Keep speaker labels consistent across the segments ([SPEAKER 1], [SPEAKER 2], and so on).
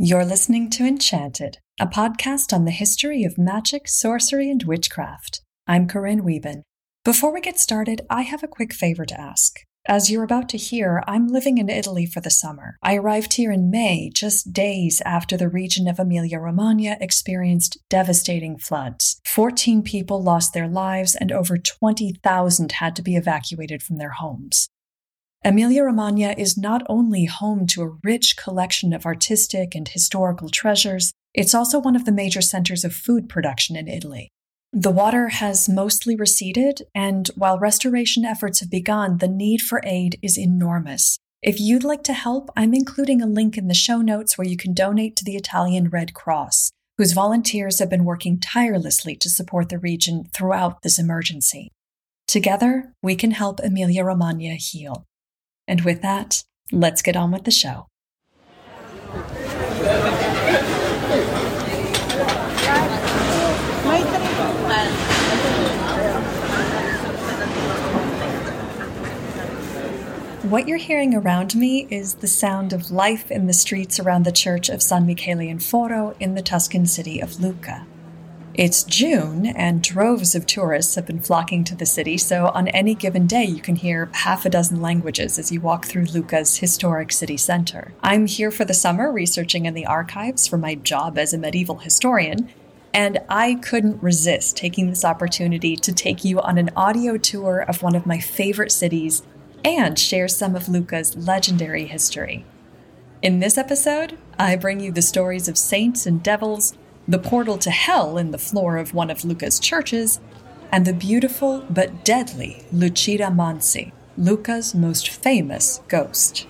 [SPEAKER 1] You're listening to Enchanted, a podcast on the history of magic, sorcery, and witchcraft. I'm Corinne Wieben. Before we get started, I have a quick favor to ask. As you're about to hear, I'm living in Italy for the summer. I arrived here in May, just days after the region of Emilia Romagna experienced devastating floods. 14 people lost their lives, and over 20,000 had to be evacuated from their homes. Emilia Romagna is not only home to a rich collection of artistic and historical treasures, it's also one of the major centers of food production in Italy. The water has mostly receded, and while restoration efforts have begun, the need for aid is enormous. If you'd like to help, I'm including a link in the show notes where you can donate to the Italian Red Cross, whose volunteers have been working tirelessly to support the region throughout this emergency. Together, we can help Emilia Romagna heal. And with that, let's get on with the show. What you're hearing around me is the sound of life in the streets around the church of San Michele in Foro in the Tuscan city of Lucca. It's June, and droves of tourists have been flocking to the city, so on any given day, you can hear half a dozen languages as you walk through Lucca's historic city center. I'm here for the summer researching in the archives for my job as a medieval historian, and I couldn't resist taking this opportunity to take you on an audio tour of one of my favorite cities and share some of Lucca's legendary history. In this episode, I bring you the stories of saints and devils the portal to hell in the floor of one of Lucca's churches, and the beautiful but deadly Lucida Mansi, Lucca's most famous ghost.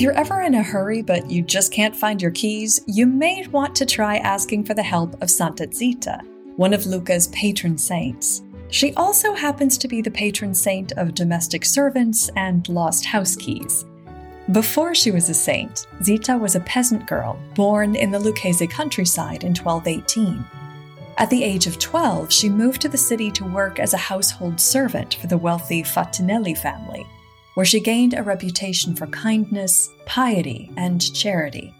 [SPEAKER 1] If you're ever in a hurry but you just can't find your keys, you may want to try asking for the help of Santa Zita, one of Lucca's patron saints. She also happens to be the patron saint of domestic servants and lost house keys. Before she was a saint, Zita was a peasant girl born in the Lucchese countryside in 1218. At the age of 12, she moved to the city to work as a household servant for the wealthy Fatinelli family where she gained a reputation for kindness, piety, and charity.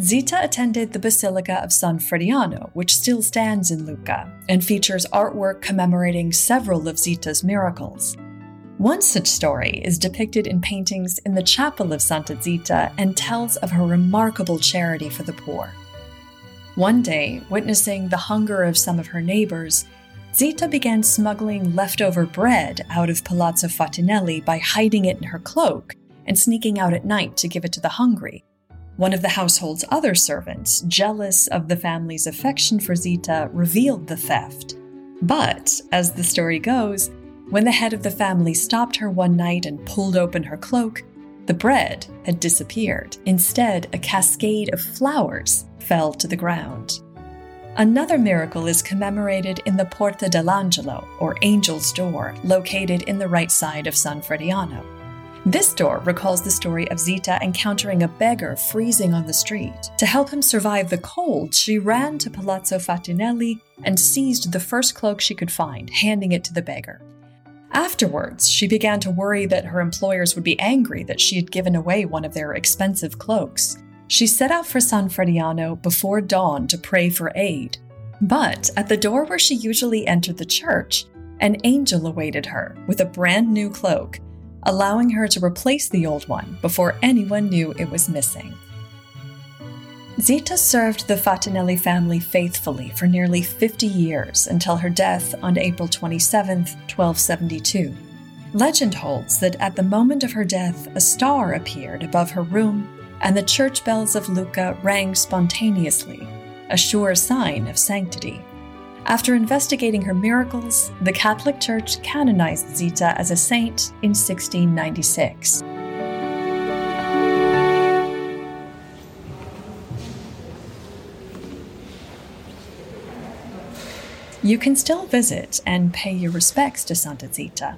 [SPEAKER 1] Zita attended the Basilica of San Frediano, which still stands in Lucca, and features artwork commemorating several of Zita's miracles. One such story is depicted in paintings in the chapel of Santa Zita and tells of her remarkable charity for the poor. One day, witnessing the hunger of some of her neighbors, Zita began smuggling leftover bread out of Palazzo Fatinelli by hiding it in her cloak and sneaking out at night to give it to the hungry. One of the household's other servants, jealous of the family's affection for Zita, revealed the theft. But, as the story goes, when the head of the family stopped her one night and pulled open her cloak, the bread had disappeared. Instead, a cascade of flowers fell to the ground. Another miracle is commemorated in the Porta dell'Angelo, or Angel's Door, located in the right side of San Frediano. This door recalls the story of Zita encountering a beggar freezing on the street. To help him survive the cold, she ran to Palazzo Fatinelli and seized the first cloak she could find, handing it to the beggar. Afterwards, she began to worry that her employers would be angry that she had given away one of their expensive cloaks. She set out for San Frediano before dawn to pray for aid. But at the door where she usually entered the church, an angel awaited her with a brand new cloak, allowing her to replace the old one before anyone knew it was missing. Zita served the Fatinelli family faithfully for nearly 50 years until her death on April 27, 1272. Legend holds that at the moment of her death, a star appeared above her room and the church bells of Lucca rang spontaneously, a sure sign of sanctity. After investigating her miracles, the Catholic Church canonized Zita as a saint in 1696. You can still visit and pay your respects to Santa Zita.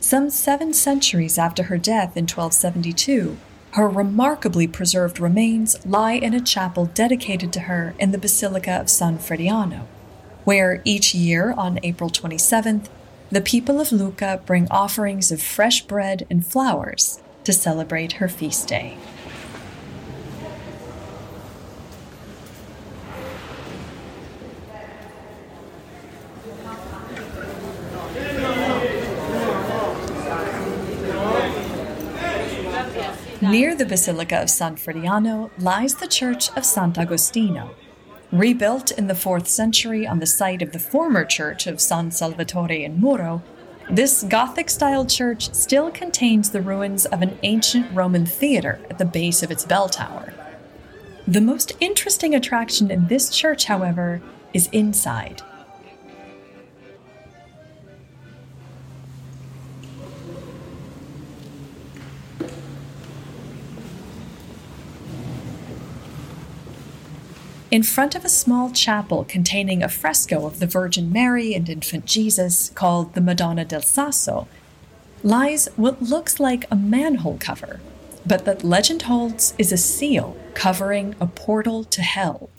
[SPEAKER 1] Some seven centuries after her death in 1272, her remarkably preserved remains lie in a chapel dedicated to her in the Basilica of San Frediano, where each year on April 27th, the people of Lucca bring offerings of fresh bread and flowers to celebrate her feast day. Near the Basilica of San Frediano lies the Church of Sant'Agostino. Rebuilt in the 4th century on the site of the former church of San Salvatore in Muro, this Gothic style church still contains the ruins of an ancient Roman theater at the base of its bell tower. The most interesting attraction in this church, however, is inside. In front of a small chapel containing a fresco of the Virgin Mary and Infant Jesus called the Madonna del Sasso, lies what looks like a manhole cover, but that legend holds is a seal covering a portal to hell.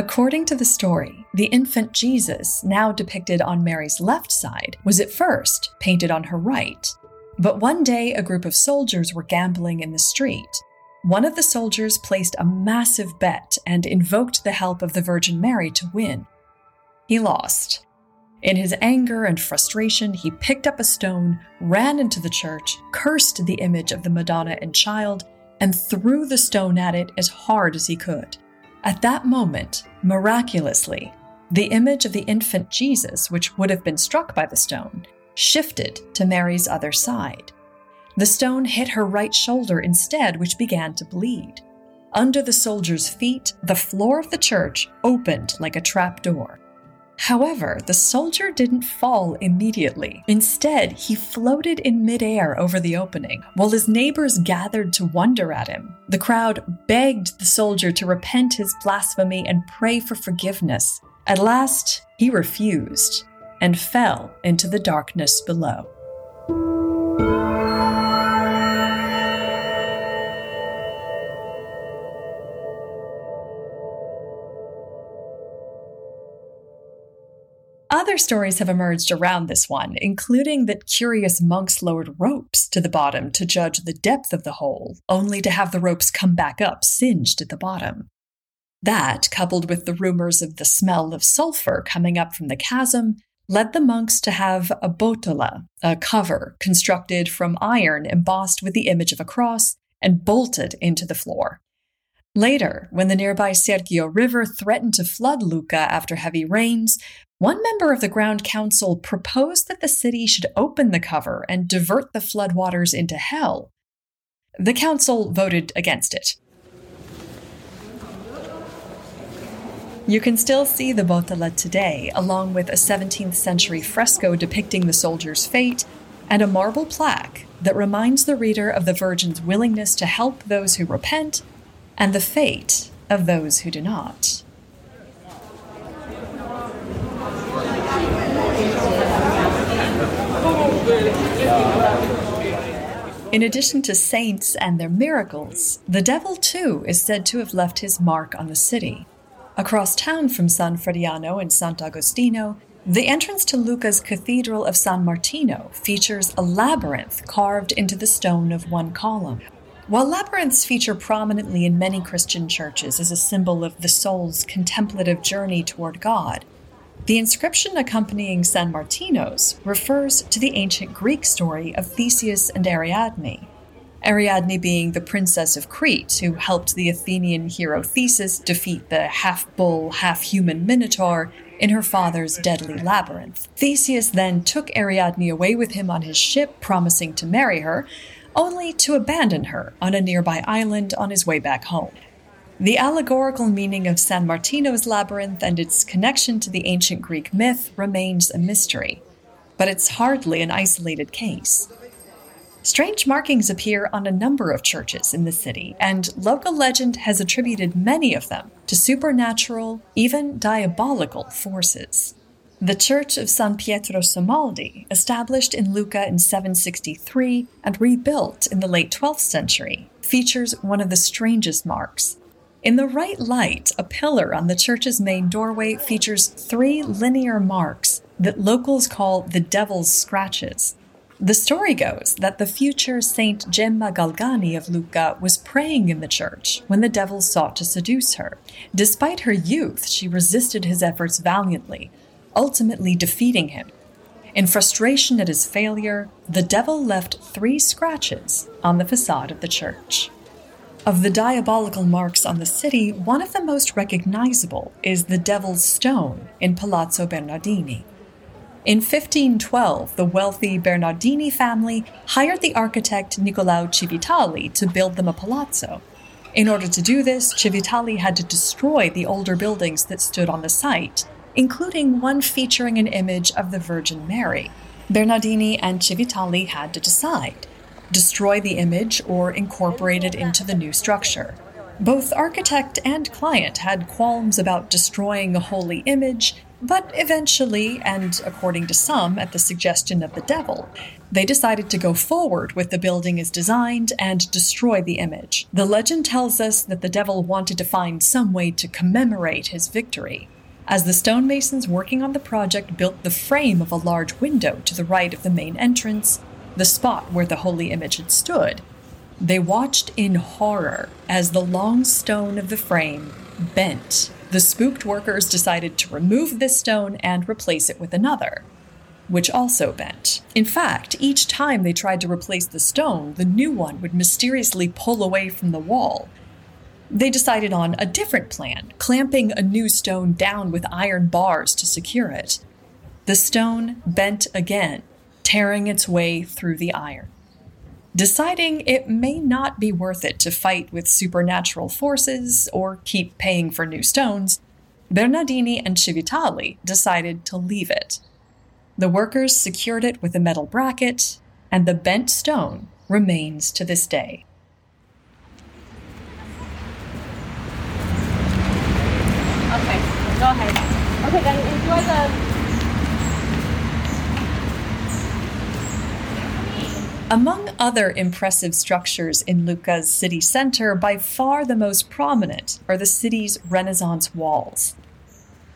[SPEAKER 1] According to the story, the infant Jesus, now depicted on Mary's left side, was at first painted on her right. But one day, a group of soldiers were gambling in the street. One of the soldiers placed a massive bet and invoked the help of the Virgin Mary to win. He lost. In his anger and frustration, he picked up a stone, ran into the church, cursed the image of the Madonna and child, and threw the stone at it as hard as he could. At that moment, miraculously, the image of the infant Jesus, which would have been struck by the stone, shifted to Mary's other side. The stone hit her right shoulder instead, which began to bleed. Under the soldier's feet, the floor of the church opened like a trap door. However, the soldier didn't fall immediately. Instead, he floated in midair over the opening. While his neighbors gathered to wonder at him, the crowd begged the soldier to repent his blasphemy and pray for forgiveness. At last, he refused and fell into the darkness below. Other stories have emerged around this one, including that curious monks lowered ropes to the bottom to judge the depth of the hole, only to have the ropes come back up singed at the bottom. That, coupled with the rumors of the smell of sulfur coming up from the chasm, led the monks to have a botola, a cover constructed from iron embossed with the image of a cross and bolted into the floor. Later, when the nearby Serchio River threatened to flood Lucca after heavy rains, one member of the Grand Council proposed that the city should open the cover and divert the floodwaters into hell. The council voted against it. You can still see the Botola today, along with a 17th century fresco depicting the soldier's fate and a marble plaque that reminds the reader of the Virgin's willingness to help those who repent and the fate of those who do not. In addition to saints and their miracles, the devil too is said to have left his mark on the city. Across town from San Frediano and Sant'Agostino, the entrance to Lucca's Cathedral of San Martino features a labyrinth carved into the stone of one column. While labyrinths feature prominently in many Christian churches as a symbol of the soul's contemplative journey toward God, the inscription accompanying San Martino's refers to the ancient Greek story of Theseus and Ariadne. Ariadne being the princess of Crete who helped the Athenian hero Theseus defeat the half bull, half human Minotaur in her father's deadly labyrinth. Theseus then took Ariadne away with him on his ship, promising to marry her, only to abandon her on a nearby island on his way back home. The allegorical meaning of San Martino's labyrinth and its connection to the ancient Greek myth remains a mystery, but it's hardly an isolated case. Strange markings appear on a number of churches in the city, and local legend has attributed many of them to supernatural, even diabolical forces. The Church of San Pietro Somaldi, established in Lucca in 763 and rebuilt in the late 12th century, features one of the strangest marks. In the right light, a pillar on the church's main doorway features three linear marks that locals call the Devil's Scratches. The story goes that the future Saint Gemma Galgani of Lucca was praying in the church when the devil sought to seduce her. Despite her youth, she resisted his efforts valiantly, ultimately defeating him. In frustration at his failure, the devil left three scratches on the facade of the church. Of the diabolical marks on the city, one of the most recognizable is the Devil's Stone in Palazzo Bernardini. In 1512, the wealthy Bernardini family hired the architect Niccolao Civitali to build them a palazzo. In order to do this, Civitali had to destroy the older buildings that stood on the site, including one featuring an image of the Virgin Mary. Bernardini and Civitali had to decide destroy the image or incorporate it into the new structure. Both architect and client had qualms about destroying a holy image but eventually, and according to some at the suggestion of the devil, they decided to go forward with the building as designed and destroy the image. The legend tells us that the devil wanted to find some way to commemorate his victory. As the stonemasons working on the project built the frame of a large window to the right of the main entrance, the spot where the holy image had stood, they watched in horror as the long stone of the frame bent the spooked workers decided to remove this stone and replace it with another, which also bent. In fact, each time they tried to replace the stone, the new one would mysteriously pull away from the wall. They decided on a different plan, clamping a new stone down with iron bars to secure it. The stone bent again, tearing its way through the iron. Deciding it may not be worth it to fight with supernatural forces or keep paying for new stones, Bernardini and Civitali decided to leave it. The workers secured it with a metal bracket, and the bent stone remains to this day.
[SPEAKER 2] Okay, go ahead. Okay, then enjoy the
[SPEAKER 1] Among other impressive structures in Lucca's city center, by far the most prominent are the city's Renaissance walls.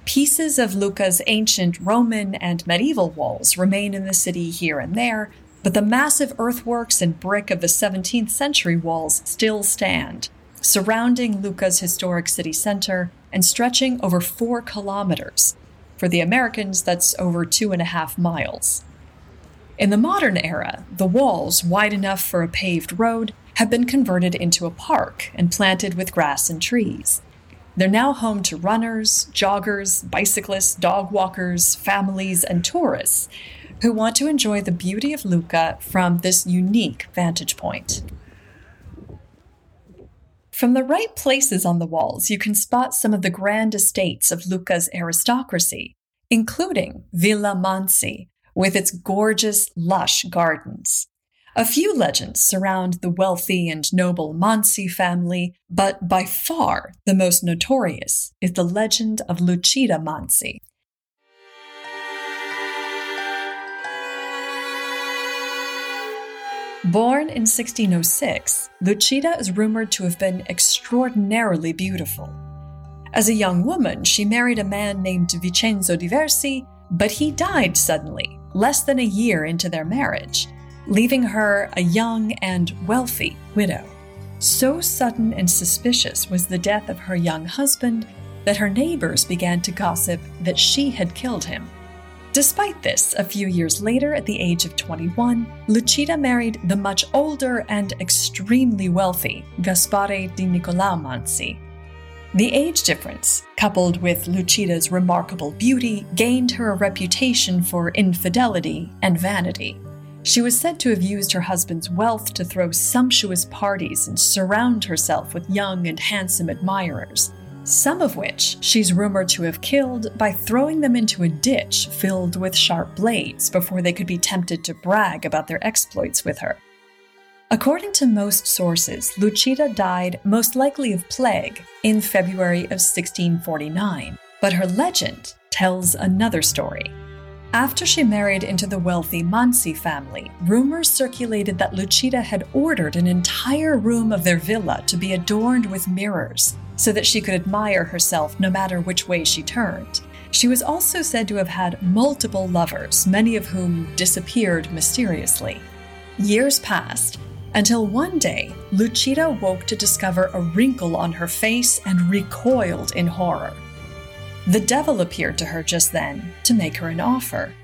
[SPEAKER 1] Pieces of Lucca's ancient Roman and medieval walls remain in the city here and there, but the massive earthworks and brick of the 17th century walls still stand, surrounding Lucca's historic city center and stretching over four kilometers. For the Americans, that's over two and a half miles. In the modern era, the walls, wide enough for a paved road, have been converted into a park and planted with grass and trees. They're now home to runners, joggers, bicyclists, dog walkers, families, and tourists who want to enjoy the beauty of Lucca from this unique vantage point. From the right places on the walls, you can spot some of the grand estates of Lucca's aristocracy, including Villa Mansi, with its gorgeous, lush gardens. A few legends surround the wealthy and noble Mansi family, but by far the most notorious is the legend of Lucida Mansi. Born in 1606, Lucida is rumored to have been extraordinarily beautiful. As a young woman, she married a man named Vincenzo Diversi, but he died suddenly less than a year into their marriage, leaving her a young and wealthy widow. So sudden and suspicious was the death of her young husband that her neighbors began to gossip that she had killed him. Despite this, a few years later, at the age of 21, Lucida married the much older and extremely wealthy Gaspare di Niccolao Mansi, the age difference, coupled with Lucida's remarkable beauty, gained her a reputation for infidelity and vanity. She was said to have used her husband's wealth to throw sumptuous parties and surround herself with young and handsome admirers, some of which she's rumored to have killed by throwing them into a ditch filled with sharp blades before they could be tempted to brag about their exploits with her. According to most sources, Lucida died most likely of plague in February of 1649, but her legend tells another story. After she married into the wealthy Mansi family, rumors circulated that Lucida had ordered an entire room of their villa to be adorned with mirrors so that she could admire herself no matter which way she turned. She was also said to have had multiple lovers, many of whom disappeared mysteriously. Years passed until one day, Lucida woke to discover a wrinkle on her face and recoiled in horror. The devil appeared to her just then to make her an offer.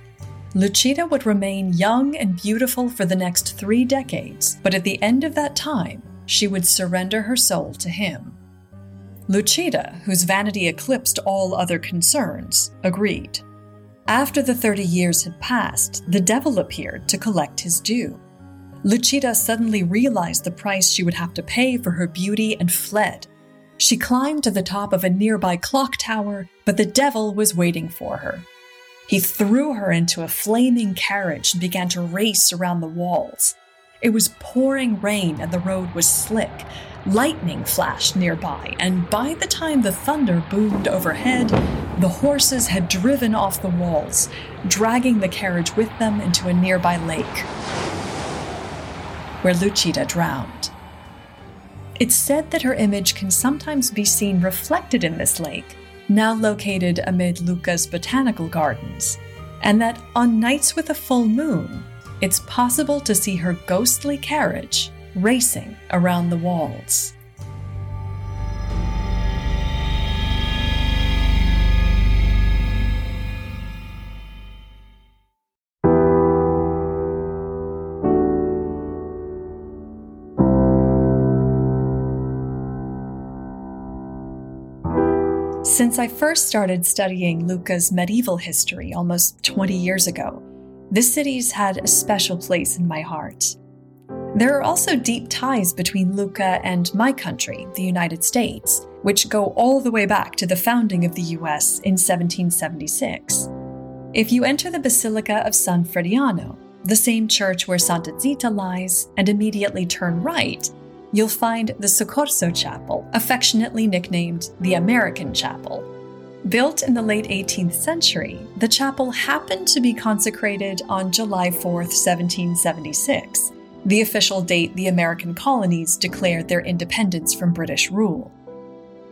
[SPEAKER 1] Lucida would remain young and beautiful for the next three decades, but at the end of that time, she would surrender her soul to him. Lucida, whose vanity eclipsed all other concerns, agreed. After the 30 years had passed, the devil appeared to collect his due. Lucida suddenly realized the price she would have to pay for her beauty and fled. She climbed to the top of a nearby clock tower, but the devil was waiting for her. He threw her into a flaming carriage and began to race around the walls. It was pouring rain and the road was slick. Lightning flashed nearby, and by the time the thunder boomed overhead, the horses had driven off the walls, dragging the carriage with them into a nearby lake, where Lucida drowned. It's said that her image can sometimes be seen reflected in this lake, now located amid Lucca's botanical gardens, and that on nights with a full moon, it's possible to see her ghostly carriage racing around the walls. Since I first started studying Lucca's medieval history almost 20 years ago, this city's had a special place in my heart. There are also deep ties between Lucca and my country, the United States, which go all the way back to the founding of the US in 1776. If you enter the Basilica of San Frediano, the same church where Santa Zita lies, and immediately turn right, you'll find the Soccorso Chapel, affectionately nicknamed the American Chapel. Built in the late 18th century, the chapel happened to be consecrated on July 4, 1776 the official date the American colonies declared their independence from British rule.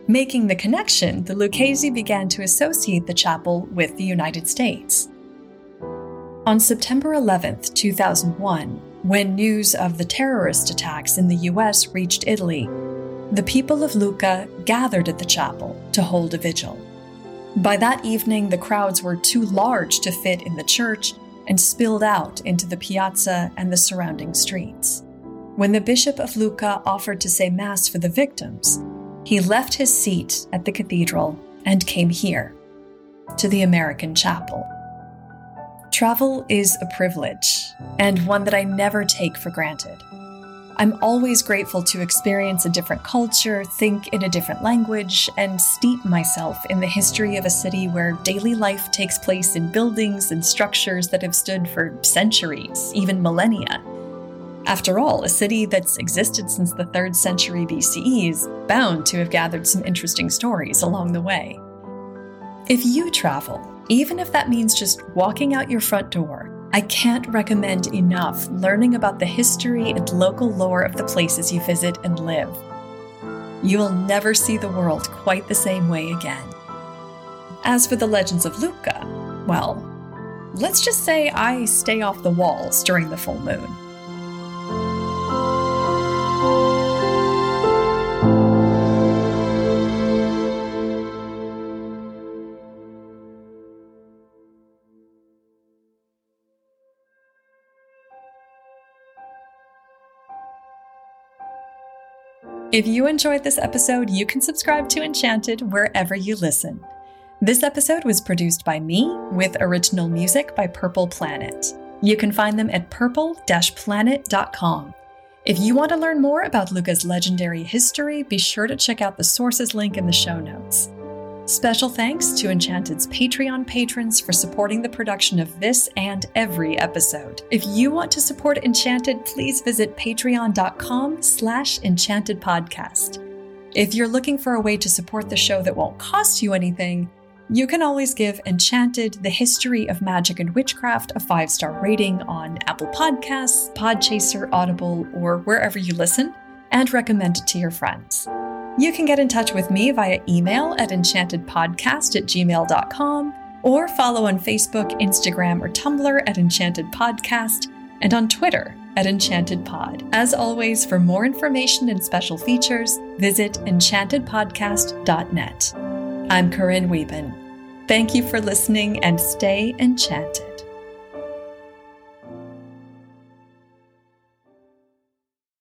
[SPEAKER 1] Making the connection, the Lucchese began to associate the chapel with the United States. On September 11, 2001, when news of the terrorist attacks in the US reached Italy, the people of Lucca gathered at the chapel to hold a vigil. By that evening, the crowds were too large to fit in the church, and spilled out into the piazza and the surrounding streets. When the Bishop of Lucca offered to say Mass for the victims, he left his seat at the cathedral and came here, to the American chapel. Travel is a privilege, and one that I never take for granted. I'm always grateful to experience a different culture, think in a different language, and steep myself in the history of a city where daily life takes place in buildings and structures that have stood for centuries, even millennia. After all, a city that's existed since the 3rd century BCE is bound to have gathered some interesting stories along the way. If you travel, even if that means just walking out your front door, I can't recommend enough learning about the history and local lore of the places you visit and live. You will never see the world quite the same way again. As for the legends of Lucca, well, let's just say I stay off the walls during the full moon. If you enjoyed this episode, you can subscribe to Enchanted wherever you listen. This episode was produced by me with original music by Purple Planet. You can find them at purple planet.com. If you want to learn more about Lucca's legendary history, be sure to check out the sources link in the show notes. Special thanks to Enchanted's Patreon patrons for supporting the production of this and every episode. If you want to support Enchanted, please visit patreon.com slash enchantedpodcast. If you're looking for a way to support the show that won't cost you anything, you can always give Enchanted, the history of magic and witchcraft, a five star rating on Apple Podcasts, Podchaser, Audible, or wherever you listen, and recommend it to your friends. You can get in touch with me via email at enchantedpodcast at gmail.com or follow on Facebook, Instagram, or Tumblr at Enchanted Podcast and on Twitter at Enchanted Pod. As always, for more information and special features, visit enchantedpodcast.net. I'm Corinne Wieben. Thank you for listening and stay enchanted.